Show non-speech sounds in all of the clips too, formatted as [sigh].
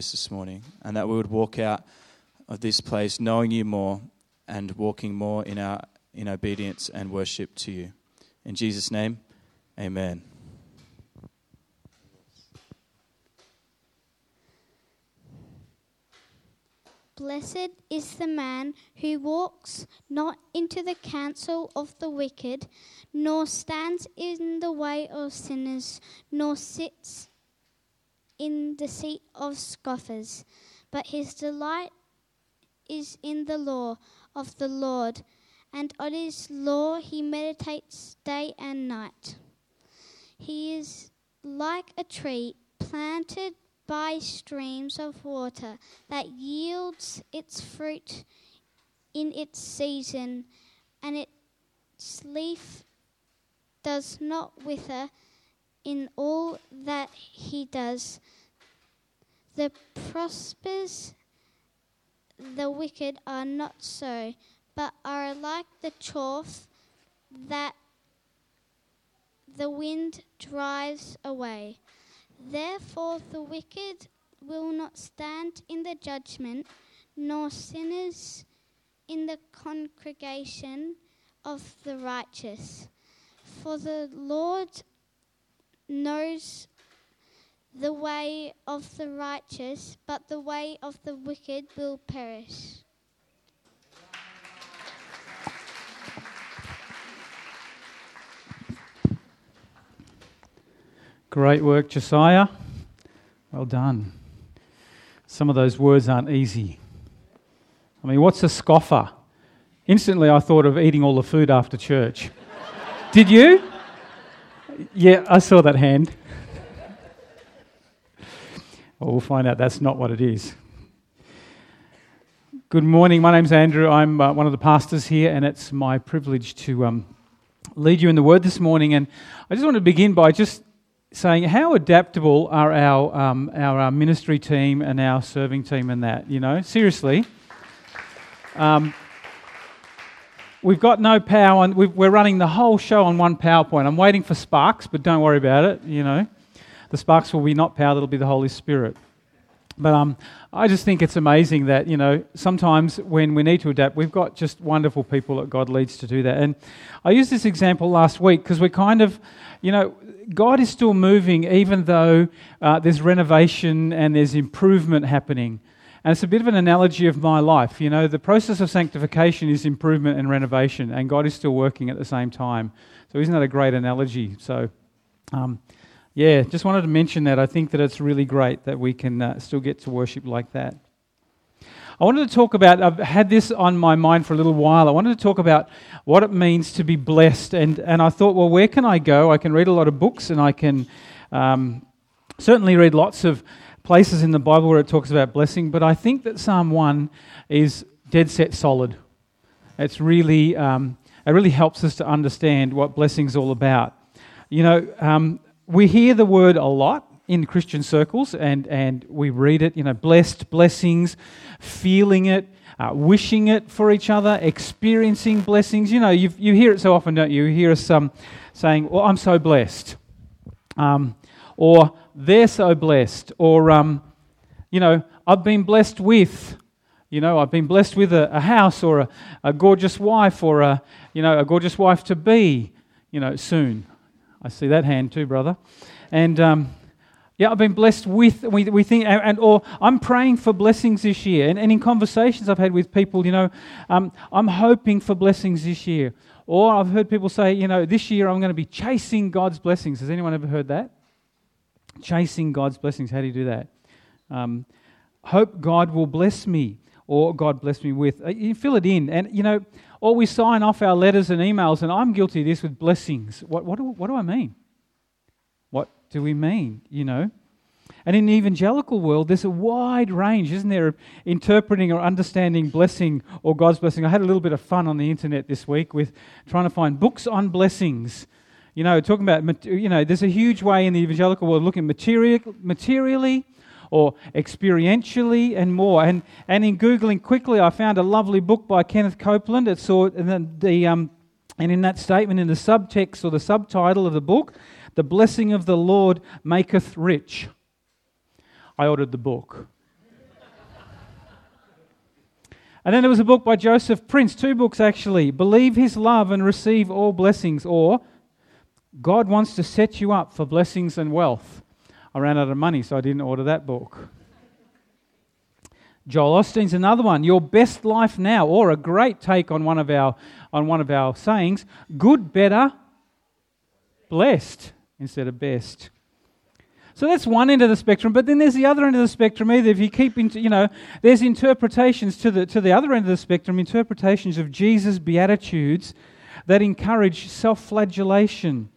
voice this morning, and that we would walk out of this place knowing you more and walking more in our in obedience and worship to you. In Jesus' name, amen. Blessed is the man who walks not into the counsel of the wicked, nor stands in the way of sinners, nor sits in the seat of scoffers. But his delight is in the law of the Lord, and on his law he meditates day and night. He is like a tree planted by streams of water that yields its fruit in its season, and its leaf does not wither in all that he does. The prospers, the wicked are not so, but are like the chaff that the wind drives away. Therefore, the wicked will not stand in the judgment, nor sinners in the congregation of the righteous. For the Lord knows the way of the righteous, but the way of the wicked will perish. Great work, Josiah. Well done. Some of those words aren't easy. I mean, what's a scoffer? Instantly, I thought of eating all the food after church. Did you? Yeah, I saw that hand. well, we'll find out that's not what it is. Good morning. My name's Andrew. I'm uh, one of the pastors here, and it's my privilege to um, lead you in the word this morning. And I just want to begin by just saying how adaptable are our, um, our, our, ministry team and our serving team and that, you know, seriously. Um, we've got no power, and we're running the whole show on one PowerPoint. I'm waiting for sparks, but don't worry about it, you know. The sparks will be not power, that'll be the Holy Spirit. But um, I just think it's amazing that, you know, sometimes when we need to adapt, we've got just wonderful people that God leads to do that. And I used this example last week because we're kind of, you know, God is still moving even though uh, there's renovation and there's improvement happening. And it's a bit of an analogy of my life. You know, the process of sanctification is improvement and renovation, and God is still working at the same time. So, isn't that a great analogy? So, um, yeah, just wanted to mention that. I think that it's really great that we can uh, still get to worship like that. I wanted to talk about, I've had this on my mind for a little while. I wanted to talk about what it means to be blessed. And, and I thought, well, where can I go? I can read a lot of books and I can um, certainly read lots of places in the Bible where it talks about blessing. But I think that Psalm 1 is dead set solid. It's really, um, it really helps us to understand what blessing is all about. You know, um, we hear the word a lot in Christian circles and, and we read it, you know, blessed, blessings, feeling it, uh, wishing it for each other, experiencing blessings. You know, you you hear it so often, don't you? You hear us um, saying, well, I'm so blessed. Um, or they're so blessed. Or, um, you know, I've been blessed with. You know, I've been blessed with a, a house or a, a, gorgeous wife or a, you know, a gorgeous wife to be, you know, soon. I see that hand too, brother. And, um, yeah, I've been blessed with, we, we think, and, or I'm praying for blessings this year. And, and in conversations I've had with people, you know, um, I'm hoping for blessings this year. Or I've heard people say, you know, this year I'm going to be chasing God's blessings. Has anyone ever heard that? Chasing God's blessings. How do you do that? Um, hope God will bless me, or God bless me with. Uh, you fill it in. And, you know, or we sign off our letters and emails, and I'm guilty of this with blessings. What, what, do, what do I mean? What do we mean, you know? And in the evangelical world, there's a wide range, isn't there, of interpreting or understanding blessing or God's blessing. I had a little bit of fun on the internet this week with trying to find books on blessings. You know, talking about, you know, there's a huge way in the evangelical world looking material, materially or experientially and more. And, and in Googling quickly, I found a lovely book by Kenneth Copeland. It saw, and, the, um, and in that statement, in the subtext or the subtitle of the book, the blessing of the Lord maketh rich. I ordered the book. [laughs] And then there was a book by Joseph Prince, two books actually Believe His Love and Receive All Blessings, or God Wants to Set You Up for Blessings and Wealth. I ran out of money, so I didn't order that book. Joel Osteen's another one, Your Best Life Now, or a great take on one of our, on one of our sayings good, better, blessed instead of best. So that's one end of the spectrum, but then there's the other end of the spectrum. Either if you keep, into, you know, there's interpretations to the to the other end of the spectrum, interpretations of Jesus' beatitudes that encourage self-flagellation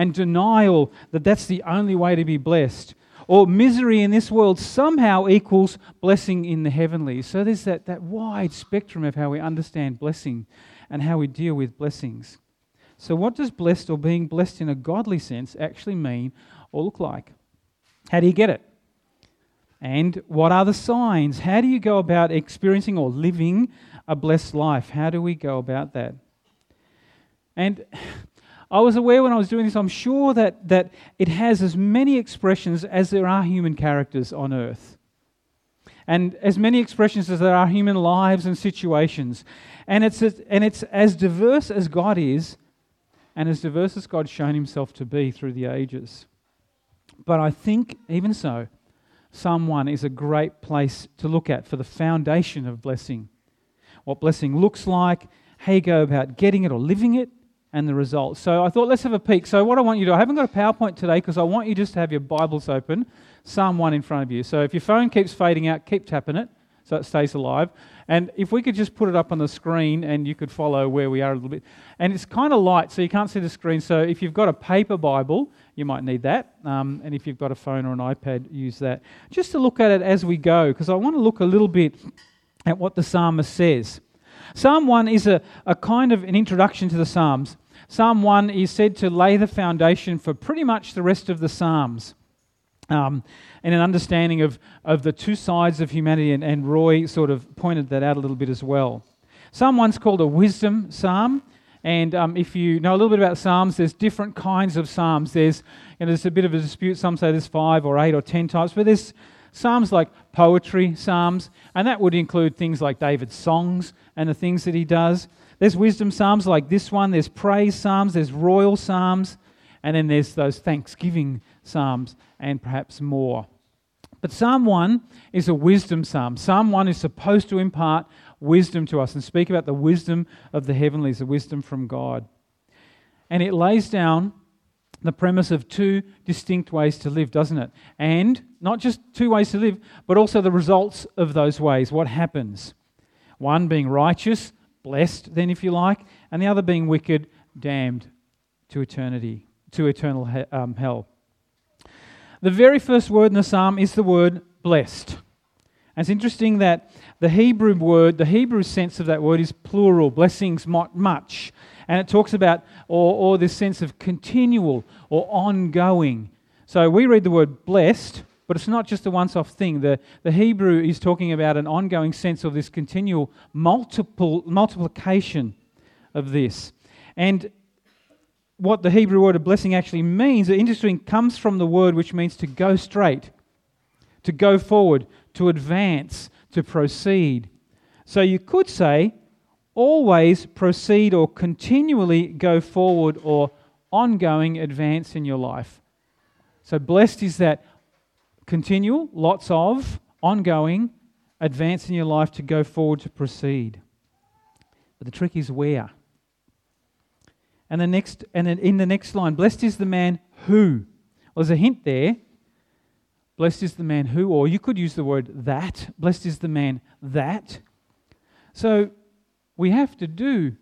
and denial that that's the only way to be blessed, or misery in this world somehow equals blessing in the heavenly. So there's that that wide spectrum of how we understand blessing and how we deal with blessings. So, what does blessed or being blessed in a godly sense actually mean or look like? How do you get it? And what are the signs? How do you go about experiencing or living a blessed life? How do we go about that? And I was aware when I was doing this, I'm sure that, that it has as many expressions as there are human characters on earth. And as many expressions as there are human lives and situations. And it's, as, and it's as diverse as God is, and as diverse as God's shown himself to be through the ages. But I think, even so, Psalm 1 is a great place to look at for the foundation of blessing. What blessing looks like, how you go about getting it or living it, and the results. So I thought, let's have a peek. So, what I want you to do, I haven't got a PowerPoint today because I want you just to have your Bibles open, Psalm 1 in front of you. So, if your phone keeps fading out, keep tapping it so it stays alive. And if we could just put it up on the screen and you could follow where we are a little bit. And it's kind of light, so you can't see the screen. So, if you've got a paper Bible, you might need that. Um, and if you've got a phone or an iPad, use that. Just to look at it as we go, because I want to look a little bit at what the psalmist says. Psalm 1 is a, a kind of an introduction to the Psalms. Psalm 1 is said to lay the foundation for pretty much the rest of the Psalms. Um, and an understanding of, of the two sides of humanity, and, and Roy sort of pointed that out a little bit as well. Psalm 1's called a wisdom psalm. And um, if you know a little bit about Psalms, there's different kinds of Psalms. There's, you know, there's a bit of a dispute. Some say there's five or eight or ten types, but there's Psalms like poetry Psalms, and that would include things like David's songs and the things that he does. There's wisdom Psalms like this one. There's praise Psalms. There's royal Psalms. And then there's those thanksgiving Psalms and perhaps more. But Psalm 1 is a wisdom psalm. Psalm 1 is supposed to impart wisdom to us and speak about the wisdom of the heavenlies, the wisdom from God. And it lays down the premise of two distinct ways to live, doesn't it? And not just two ways to live, but also the results of those ways, what happens. One being righteous, blessed, then, if you like, and the other being wicked, damned to eternity, to eternal he- um, hell. The very first word in the psalm is the word blessed. And it's interesting that the Hebrew word, the Hebrew sense of that word is plural, blessings much. And it talks about, or, or this sense of continual or ongoing. So we read the word blessed, but it's not just a once off thing. The, the Hebrew is talking about an ongoing sense of this continual multiple, multiplication of this. And what the Hebrew word of blessing actually means, the interesting, comes from the word which means to go straight, to go forward, to advance, to proceed. So you could say, always proceed or continually go forward or ongoing advance in your life. So blessed is that continual, lots of, ongoing advance in your life to go forward, to proceed. But the trick is where. And the next, and then in the next line, blessed is the man who. Well, there's a hint there. Blessed is the man who, or you could use the word that. Blessed is the man that. So we have to do,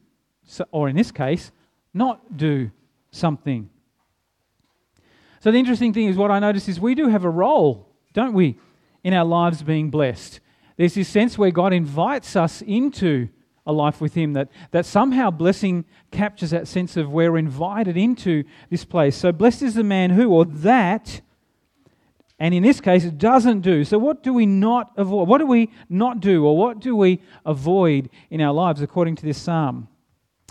or in this case, not do something. So the interesting thing is, what I notice is we do have a role, don't we, in our lives being blessed. There's this sense where God invites us into a life with Him, that, that somehow blessing captures that sense of we're invited into this place. So blessed is the man who, or that, and in this case, it doesn't do. So, what do we not avoid? What do we not do, or what do we avoid in our lives according to this psalm?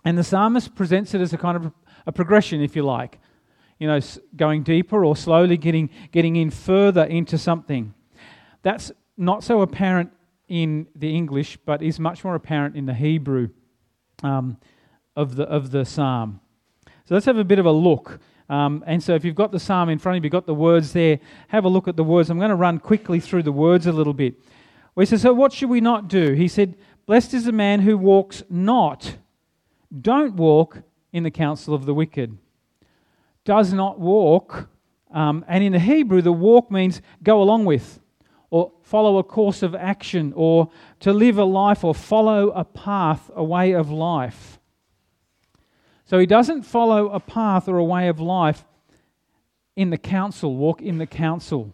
And the psalmist presents it as a kind of a progression, if you like. You know, going deeper or slowly getting, getting in further into something. That's not so apparent in the English, but is much more apparent in the Hebrew um, of, the, of the psalm. So let's have a bit of a look. Um, and so if you've got the psalm in front of you, you've got the words there, have a look at the words. I'm going to run quickly through the words a little bit. Well, he says, So what should we not do? He said, Blessed is the man who walks not. Don't walk in the counsel of the wicked. Does not walk. Um, and in the Hebrew, the walk means go along with, or follow a course of action, or to live a life, or follow a path, a way of life. So he doesn't follow a path or a way of life in the counsel, walk in the counsel.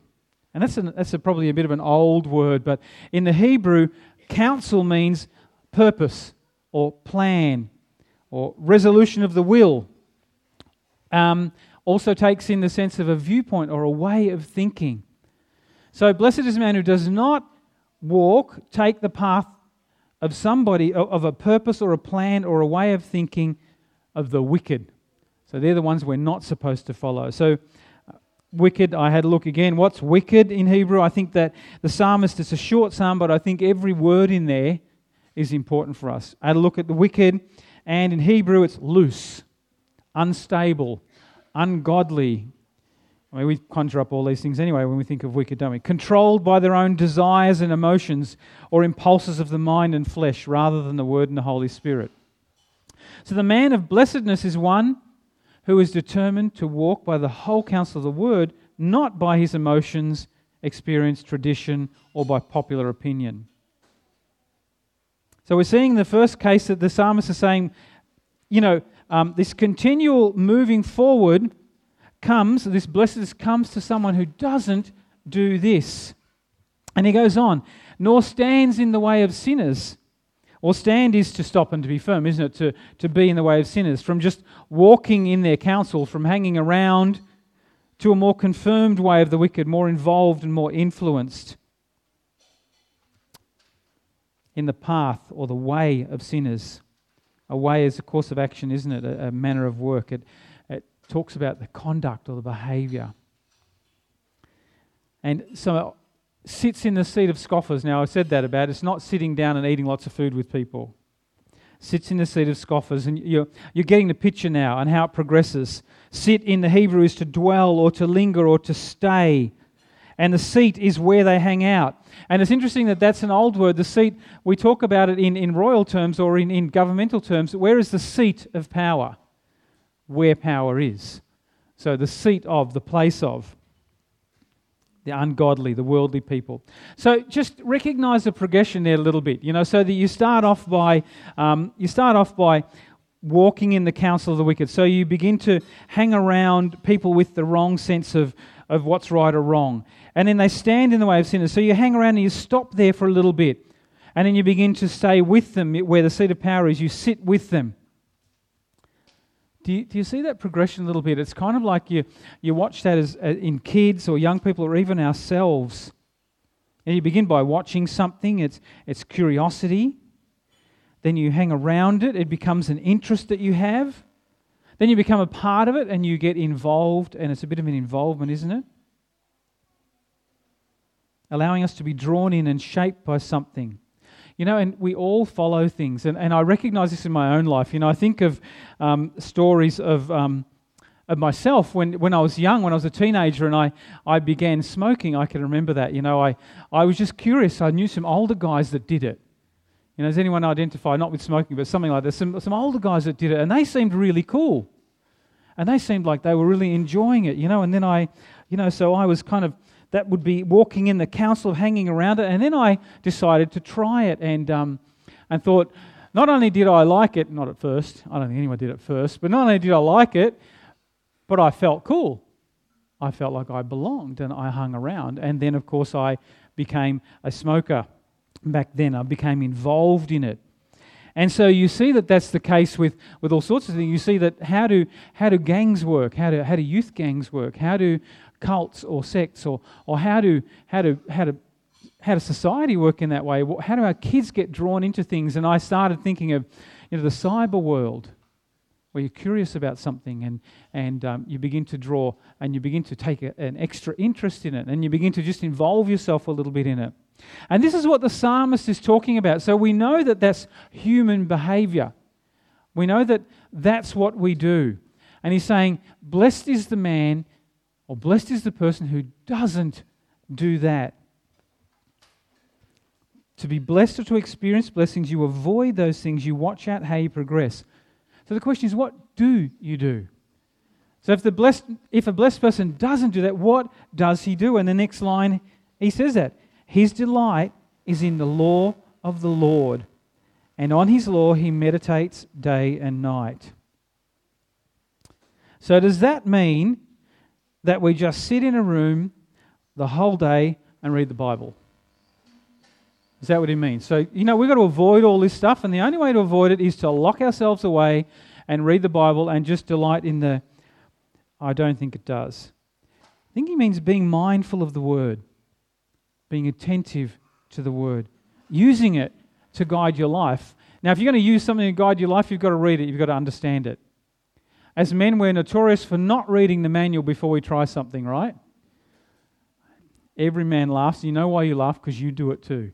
And that's, a, that's a, probably a bit of an old word, but in the Hebrew, counsel means purpose or plan or resolution of the will. Um, also takes in the sense of a viewpoint or a way of thinking. So, blessed is the man who does not walk, take the path of somebody, of a purpose or a plan or a way of thinking of the wicked. So, they're the ones we're not supposed to follow. So, wicked. I had a look again. What's wicked in Hebrew? I think that the psalmist, it's a short psalm, but I think every word in there is important for us. I had a look at the wicked, and in Hebrew it's loose, unstable, ungodly. I mean, we conjure up all these things anyway when we think of wicked, don't we? Controlled by their own desires and emotions or impulses of the mind and flesh rather than the Word and the Holy Spirit. So the man of blessedness is one who is determined to walk by the whole counsel of the word, not by his emotions, experience, tradition, or by popular opinion. So we're seeing the first case that the psalmist is saying, you know, um, this continual moving forward comes, this blessedness comes to someone who doesn't do this. And he goes on, nor stands in the way of sinners or stand is to stop and to be firm, isn't it? To, to be in the way of sinners. From just walking in their counsel, from hanging around, to a more confirmed way of the wicked, more involved and more influenced in the path or the way of sinners. A way is a course of action, isn't it? A, a manner of work. It, it talks about the conduct or the behavior. And so sits in the seat of scoffers. Now, I said that about it's not sitting down and eating lots of food with people. Sits in the seat of scoffers, and you're, you're getting the picture now and how it progresses. Sit in the Hebrew is to dwell or to linger or to stay. And the seat is where they hang out. And it's interesting that that's an old word. The seat, we talk about it in, in royal terms or in, in governmental terms. Where is the seat of power? Where power is. So the seat of, the place of the ungodly, the worldly people. So just recognize the progression there a little bit, you know, so that you start off by um, you start off by walking in the counsel of the wicked. So you begin to hang around people with the wrong sense of, of what's right or wrong. And then they stand in the way of sinners. So you hang around and you stop there for a little bit. And then you begin to stay with them where the seat of power is. You sit with them. Do you, do you see that progression a little bit? It's kind of like you, you watch that as, uh, in kids or young people or even ourselves. And you begin by watching something, it's, it's curiosity. Then you hang around it, it becomes an interest that you have. Then you become a part of it and you get involved, and it's a bit of an involvement, isn't it? Allowing us to be drawn in and shaped by something. You know, and we all follow things. And, and I recognize this in my own life. You know, I think of um, stories of, um, of myself when, when I was young, when I was a teenager, and I, I began smoking. I can remember that. You know, I, I was just curious. I knew some older guys that did it. You know, does anyone identify, not with smoking, but something like this? Some, some older guys that did it, and they seemed really cool. And they seemed like they were really enjoying it, you know. And then I, you know, so I was kind of that would be walking in the counsel of hanging around it. And then I decided to try it and, um, and thought, not only did I like it, not at first, I don't think anyone did at first, but not only did I like it, but I felt cool. I felt like I belonged and I hung around. And then, of course, I became a smoker back then. I became involved in it. And so you see that that's the case with, with all sorts of things. You see that how do, how do gangs work? How do, how do youth gangs work? How do cults or sects or, or how, do, how, do, how, do, how does society work in that way? How do our kids get drawn into things? And I started thinking of you know, the cyber world where you're curious about something and, and um, you begin to draw and you begin to take a, an extra interest in it and you begin to just involve yourself a little bit in it. And this is what the psalmist is talking about. So we know that that's human behavior. We know that that's what we do. And he's saying, Blessed is the man, or blessed is the person who doesn't do that. To be blessed or to experience blessings, you avoid those things, you watch out how you progress. So the question is, what do you do? So if, the blessed, if a blessed person doesn't do that, what does he do? And the next line, he says that. His delight is in the law of the Lord, and on his law he meditates day and night. So does that mean that we just sit in a room the whole day and read the Bible? Is that what he means? So, you know, we've got to avoid all this stuff, and the only way to avoid it is to lock ourselves away and read the Bible and just delight in the I don't think it does. I think he means being mindful of the word, being attentive to the word, using it to guide your life. Now, if you're going to use something to guide your life, you've got to read it, you've got to understand it. As men, we're notorious for not reading the manual before we try something, right? Every man laughs. You know why you laugh? Because you do it too.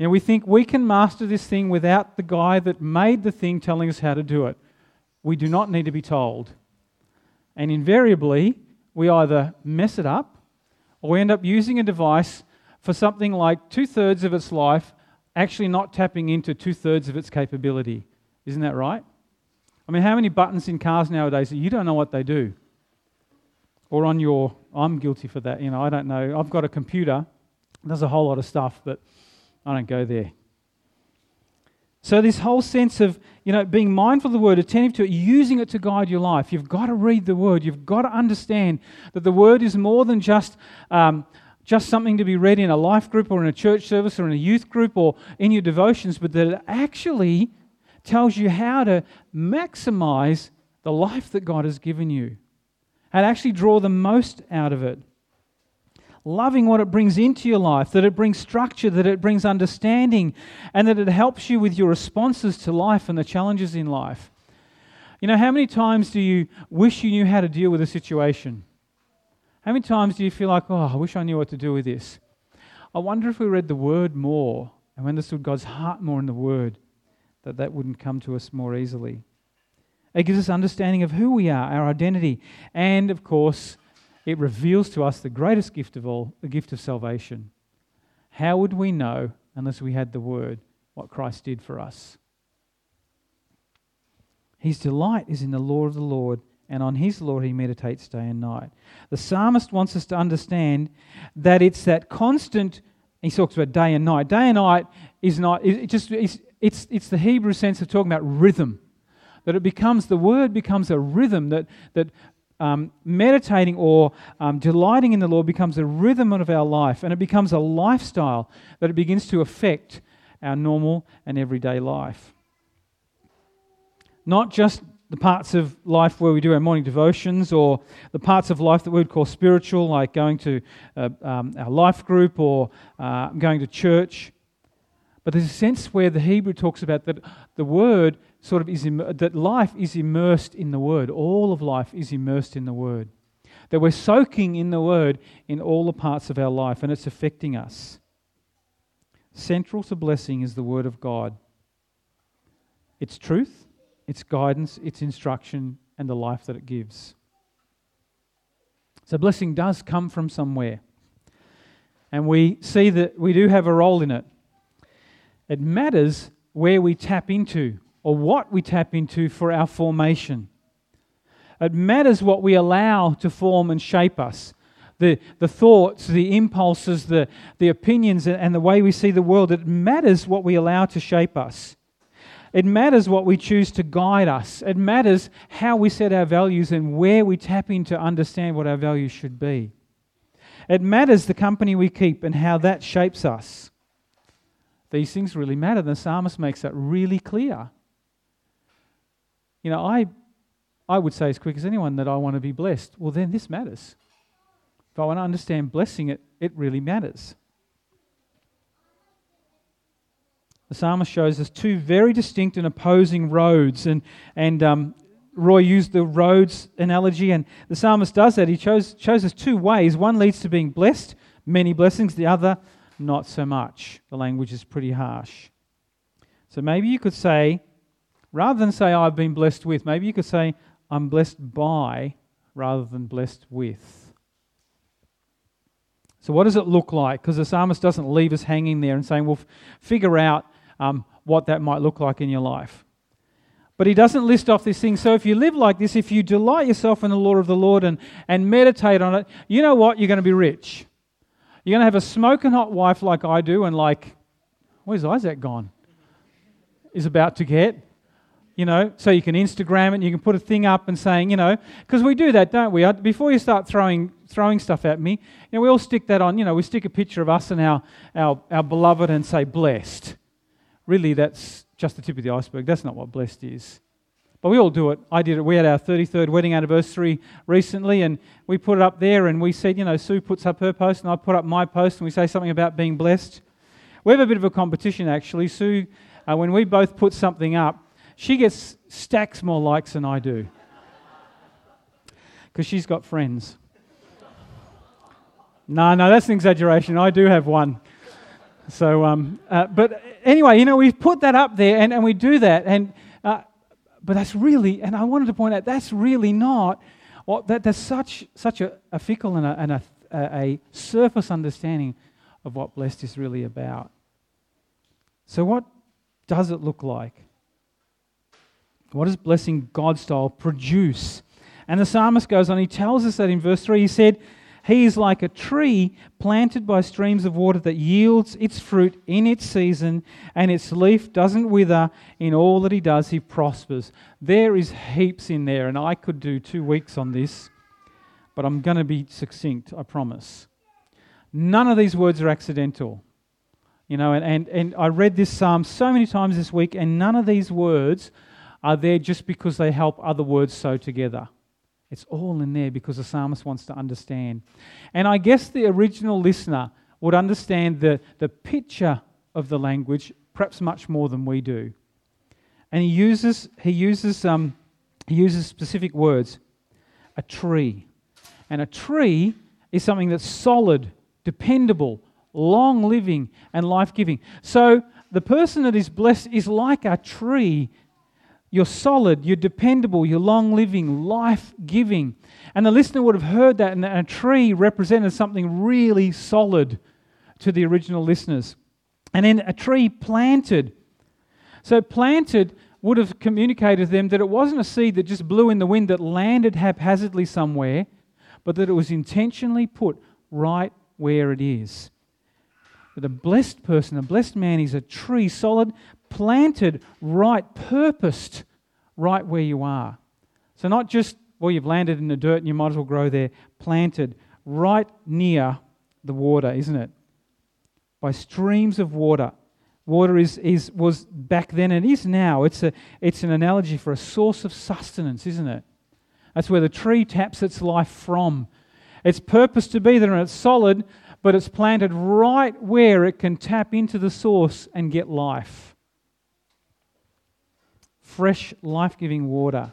Know, we think we can master this thing without the guy that made the thing telling us how to do it. We do not need to be told. And invariably, we either mess it up or we end up using a device for something like two thirds of its life, actually not tapping into two thirds of its capability. Isn't that right? I mean, how many buttons in cars nowadays that you don't know what they do? Or on your, I'm guilty for that, you know, I don't know. I've got a computer, there's a whole lot of stuff, but I don't go there. So, this whole sense of you know, being mindful of the word, attentive to it, using it to guide your life. You've got to read the word. You've got to understand that the word is more than just, um, just something to be read in a life group or in a church service or in a youth group or in your devotions, but that it actually tells you how to maximize the life that God has given you and actually draw the most out of it loving what it brings into your life, that it brings structure, that it brings understanding, and that it helps you with your responses to life and the challenges in life. You know, how many times do you wish you knew how to deal with a situation? How many times do you feel like, oh, I wish I knew what to do with this? I wonder if we read the Word more and understood God's heart more in the Word, that that wouldn't come to us more easily. It gives us understanding of who we are, our identity, and of course, it reveals to us the greatest gift of all, the gift of salvation. How would we know unless we had the word what Christ did for us? His delight is in the law of the Lord, and on his law he meditates day and night. The psalmist wants us to understand that it's that constant, he talks about day and night. Day and night is not, it just, it's, it's, it's the Hebrew sense of talking about rhythm that it becomes the word becomes a rhythm that that um, meditating or um, delighting in the Lord becomes a rhythm of our life and it becomes a lifestyle that it begins to affect our normal and everyday life. Not just the parts of life where we do our morning devotions or the parts of life that we would call spiritual, like going to uh, um, our life group or uh, going to church. But there's a sense where the Hebrew talks about that the Word sort of is Im- that life is immersed in the Word. All of life is immersed in the Word. That we're soaking in the Word in all the parts of our life, and it's affecting us. Central to blessing is the Word of God. Its truth, its guidance, its instruction, and the life that it gives. So, blessing does come from somewhere. And we see that we do have a role in it. It matters where we tap into or what we tap into for our formation. It matters what we allow to form and shape us. The, the thoughts, the impulses, the, the opinions, and the way we see the world. It matters what we allow to shape us. It matters what we choose to guide us. It matters how we set our values and where we tap in to understand what our values should be. It matters the company we keep and how that shapes us. These things really matter. The psalmist makes that really clear. You know, I, I would say as quick as anyone that I want to be blessed. Well, then this matters. If I want to understand blessing, it, it really matters. The psalmist shows us two very distinct and opposing roads. And, and um, Roy used the roads analogy, and the psalmist does that. He chose, shows us two ways. One leads to being blessed, many blessings, the other not so much. The language is pretty harsh. So maybe you could say, rather than say, I've been blessed with, maybe you could say, I'm blessed by rather than blessed with. So, what does it look like? Because the psalmist doesn't leave us hanging there and saying, well, f- figure out um, what that might look like in your life. But he doesn't list off these things. So, if you live like this, if you delight yourself in the law of the Lord and, and meditate on it, you know what? You're going to be rich. You're going to have a smoking hot wife like I do, and like, where's Isaac gone? Is about to get you know, so you can Instagram it and you can put a thing up and saying, you know, because we do that, don't we? Before you start throwing throwing stuff at me, you know, we all stick that on, you know, we stick a picture of us and our, our, our beloved and say blessed. Really, that's just the tip of the iceberg. That's not what blessed is. But we all do it. I did it. We had our 33rd wedding anniversary recently, and we put it up there, and we said, you know, Sue puts up her post, and I put up my post, and we say something about being blessed. We have a bit of a competition, actually. Sue, uh, when we both put something up, she gets stacks more likes than I do [laughs] because she's got friends. No, no, that's an exaggeration. I do have one. So, um, uh, but anyway, you know, we've put that up there and, and we do that. And, uh, but that's really, and I wanted to point out, that's really not, well, that, there's such, such a, a fickle and, a, and a, a surface understanding of what blessed is really about. So, what does it look like? What does blessing God style produce? And the psalmist goes on, he tells us that in verse 3. He said, He is like a tree planted by streams of water that yields its fruit in its season, and its leaf doesn't wither. In all that he does, he prospers. There is heaps in there, and I could do two weeks on this, but I'm going to be succinct, I promise. None of these words are accidental. You know, and, and, and I read this psalm so many times this week, and none of these words are there just because they help other words sew together. It's all in there because the psalmist wants to understand. And I guess the original listener would understand the, the picture of the language perhaps much more than we do. And he uses, he uses, um, he uses specific words a tree. And a tree is something that's solid, dependable, long living, and life giving. So the person that is blessed is like a tree you're solid, you're dependable, you're long living, life giving. And the listener would have heard that, and a tree represented something really solid to the original listeners. And then a tree planted. So, planted would have communicated to them that it wasn't a seed that just blew in the wind that landed haphazardly somewhere, but that it was intentionally put right where it is. That a blessed person, a blessed man, is a tree solid, planted right, purposed right where you are. So, not just, well, you've landed in the dirt and you might as well grow there, planted right near the water, isn't it? By streams of water. Water is, is, was back then and is now. It's, a, it's an analogy for a source of sustenance, isn't it? That's where the tree taps its life from. Its purpose to be there and it's solid, but it's planted right where it can tap into the source and get life fresh, life giving water.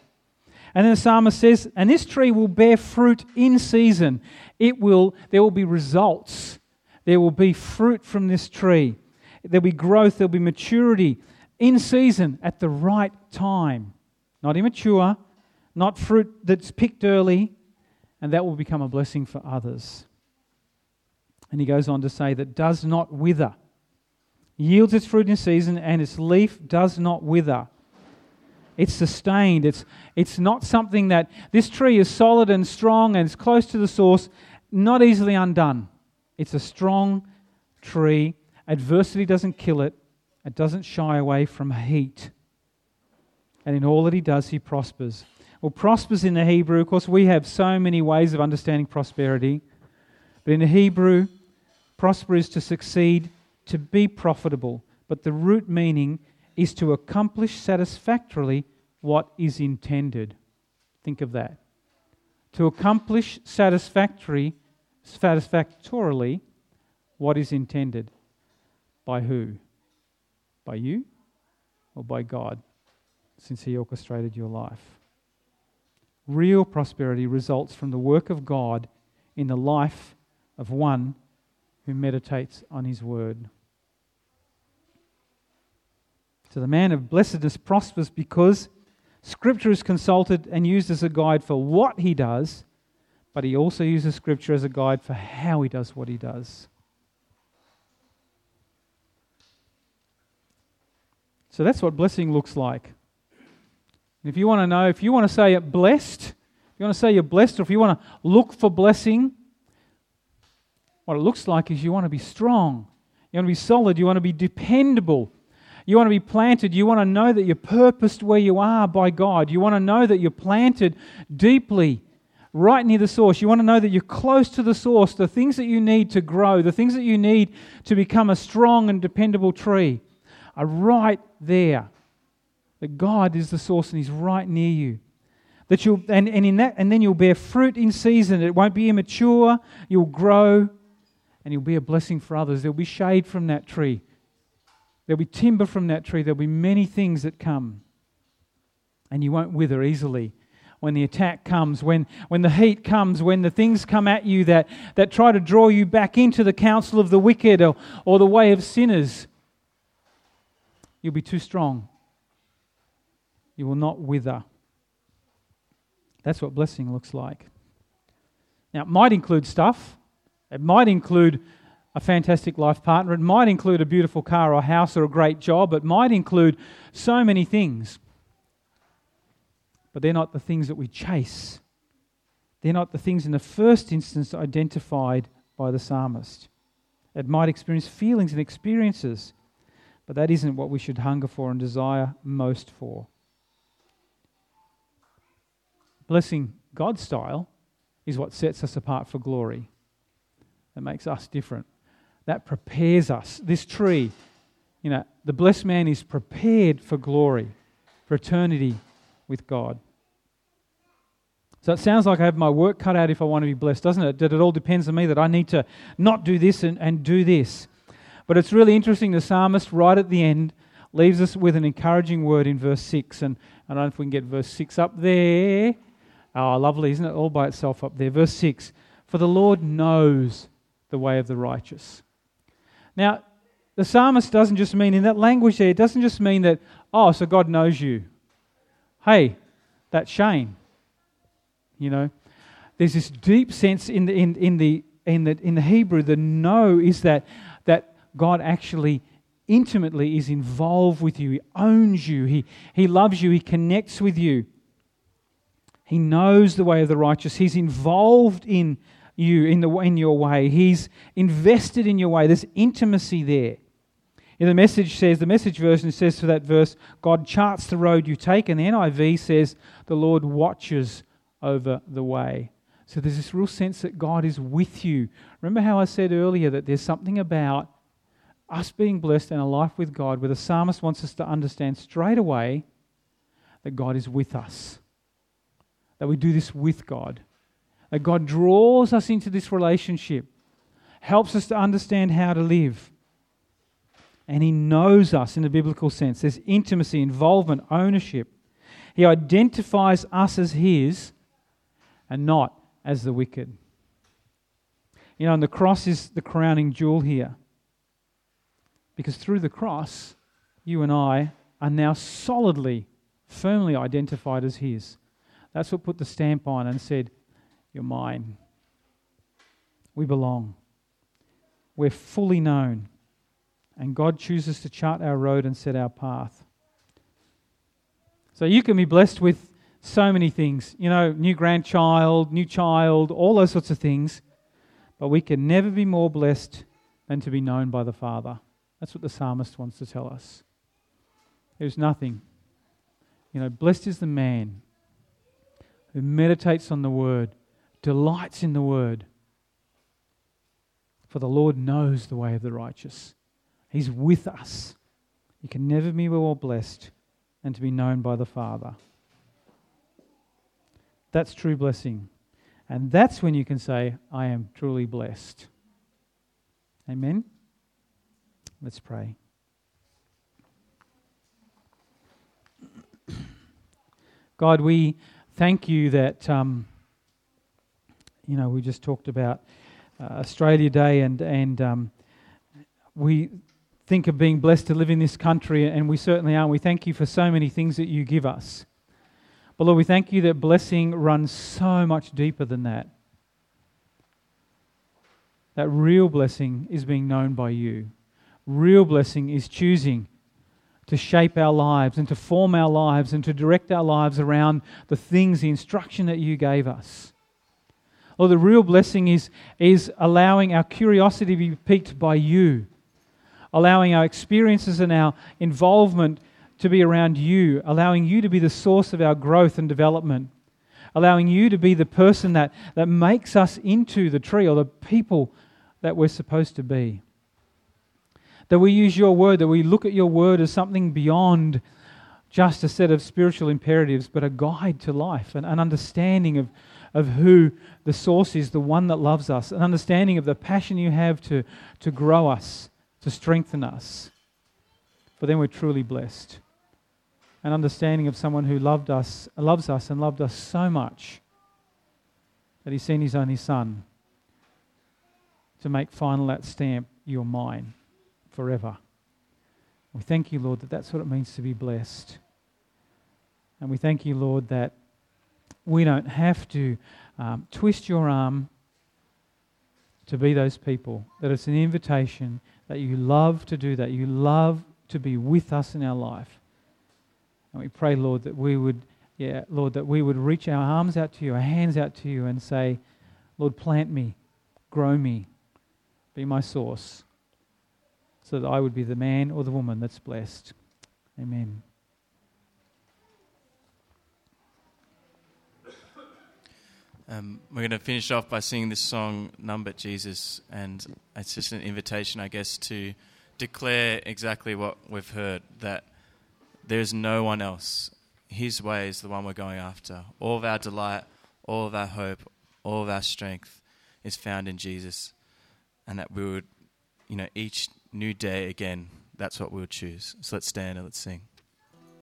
And then the psalmist says, and this tree will bear fruit in season. It will, there will be results. There will be fruit from this tree. There'll be growth, there'll be maturity in season at the right time. Not immature, not fruit that's picked early, and that will become a blessing for others. And he goes on to say that does not wither, yields its fruit in season, and its leaf does not wither. It's sustained. It's, it's not something that this tree is solid and strong and it's close to the source, not easily undone. It's a strong tree. Adversity doesn't kill it, it doesn't shy away from heat. And in all that he does, he prospers. Well, prospers in the Hebrew, of course, we have so many ways of understanding prosperity. But in the Hebrew, prosper is to succeed, to be profitable. But the root meaning is to accomplish satisfactorily what is intended. Think of that. To accomplish satisfactory, satisfactorily what is intended. By who? By you or by God, since He orchestrated your life? Real prosperity results from the work of God in the life of one who meditates on his word. So the man of blessedness prospers because Scripture is consulted and used as a guide for what he does, but he also uses Scripture as a guide for how he does what he does. So that's what blessing looks like. And if you want to know, if you want to say it blessed, if you want to say you're blessed, or if you want to look for blessing, what it looks like is you want to be strong, you want to be solid, you want to be dependable, you want to be planted. You want to know that you're purposed where you are by God. You want to know that you're planted deeply, right near the source. You want to know that you're close to the source, the things that you need to grow, the things that you need to become a strong and dependable tree are right there. That God is the source and He's right near you. That you'll, and, and, in that, and then you'll bear fruit in season. It won't be immature. You'll grow and you'll be a blessing for others. There'll be shade from that tree. There'll be timber from that tree. There'll be many things that come. And you won't wither easily when the attack comes, when, when the heat comes, when the things come at you that, that try to draw you back into the counsel of the wicked or, or the way of sinners. You'll be too strong. You will not wither. That's what blessing looks like. Now, it might include stuff. It might include a fantastic life partner. It might include a beautiful car or house or a great job. It might include so many things. But they're not the things that we chase. They're not the things in the first instance identified by the psalmist. It might experience feelings and experiences, but that isn't what we should hunger for and desire most for. Blessing God style is what sets us apart for glory. That makes us different that prepares us. This tree, you know, the blessed man is prepared for glory, for eternity with God. So it sounds like I have my work cut out if I want to be blessed, doesn't it? That it all depends on me, that I need to not do this and, and do this. But it's really interesting, the psalmist, right at the end, leaves us with an encouraging word in verse 6. And I don't know if we can get verse 6 up there. Oh, lovely, isn't it? All by itself up there. Verse 6 For the Lord knows the way of the righteous. Now, the psalmist doesn't just mean, in that language there, it doesn't just mean that, oh, so God knows you. Hey, that's Shane. You know, there's this deep sense in the, in, in the, in the, in the Hebrew, the know is that, that God actually intimately is involved with you. He owns you. He, he loves you. He connects with you. He knows the way of the righteous. He's involved in you in, the, in your way. He's invested in your way. There's intimacy there. In the message says, the message version says to that verse, God charts the road you take, and the NIV says, the Lord watches over the way. So there's this real sense that God is with you. Remember how I said earlier that there's something about us being blessed and a life with God where the psalmist wants us to understand straight away that God is with us, that we do this with God. That God draws us into this relationship, helps us to understand how to live. And He knows us in the biblical sense. There's intimacy, involvement, ownership. He identifies us as His and not as the wicked. You know, and the cross is the crowning jewel here. Because through the cross, you and I are now solidly, firmly identified as His. That's what put the stamp on and said, you're mine. We belong. We're fully known. And God chooses to chart our road and set our path. So you can be blessed with so many things. You know, new grandchild, new child, all those sorts of things. But we can never be more blessed than to be known by the Father. That's what the psalmist wants to tell us. There's nothing. You know, blessed is the man who meditates on the word delights in the word. For the Lord knows the way of the righteous. He's with us. You can never be more blessed than to be known by the Father. That's true blessing. And that's when you can say, I am truly blessed. Amen? Let's pray. [clears throat] God, we thank you that. Um, you know, we just talked about uh, Australia Day, and and um, we think of being blessed to live in this country, and we certainly are. We thank you for so many things that you give us. But Lord, we thank you that blessing runs so much deeper than that. That real blessing is being known by you. Real blessing is choosing to shape our lives and to form our lives and to direct our lives around the things, the instruction that you gave us. Lord, the real blessing is, is allowing our curiosity to be piqued by you, allowing our experiences and our involvement to be around you, allowing you to be the source of our growth and development, allowing you to be the person that, that makes us into the tree or the people that we're supposed to be. That we use your word, that we look at your word as something beyond just a set of spiritual imperatives, but a guide to life, an, an understanding of, of who the source is, the one that loves us, an understanding of the passion you have to, to grow us, to strengthen us. For then we're truly blessed an understanding of someone who loved us, loves us and loved us so much that he sent his only son to make final that stamp, you're mine forever. We thank you, Lord, that that's what it means to be blessed. And we thank you, Lord, that we don't have to um, twist your arm to be those people, that it's an invitation, that you love to do that. You love to be with us in our life. And we pray, Lord, that we would, yeah, Lord, that we would reach our arms out to you, our hands out to you, and say, Lord, plant me, grow me, be my source, so that I would be the man or the woman that's blessed. Amen. Um, we're going to finish off by singing this song, None But Jesus, and it's just an invitation, I guess, to declare exactly what we've heard that there's no one else. His way is the one we're going after. All of our delight, all of our hope, all of our strength is found in Jesus. And that we would, you know, each new day again, that's what we would choose. So let's stand and let's sing.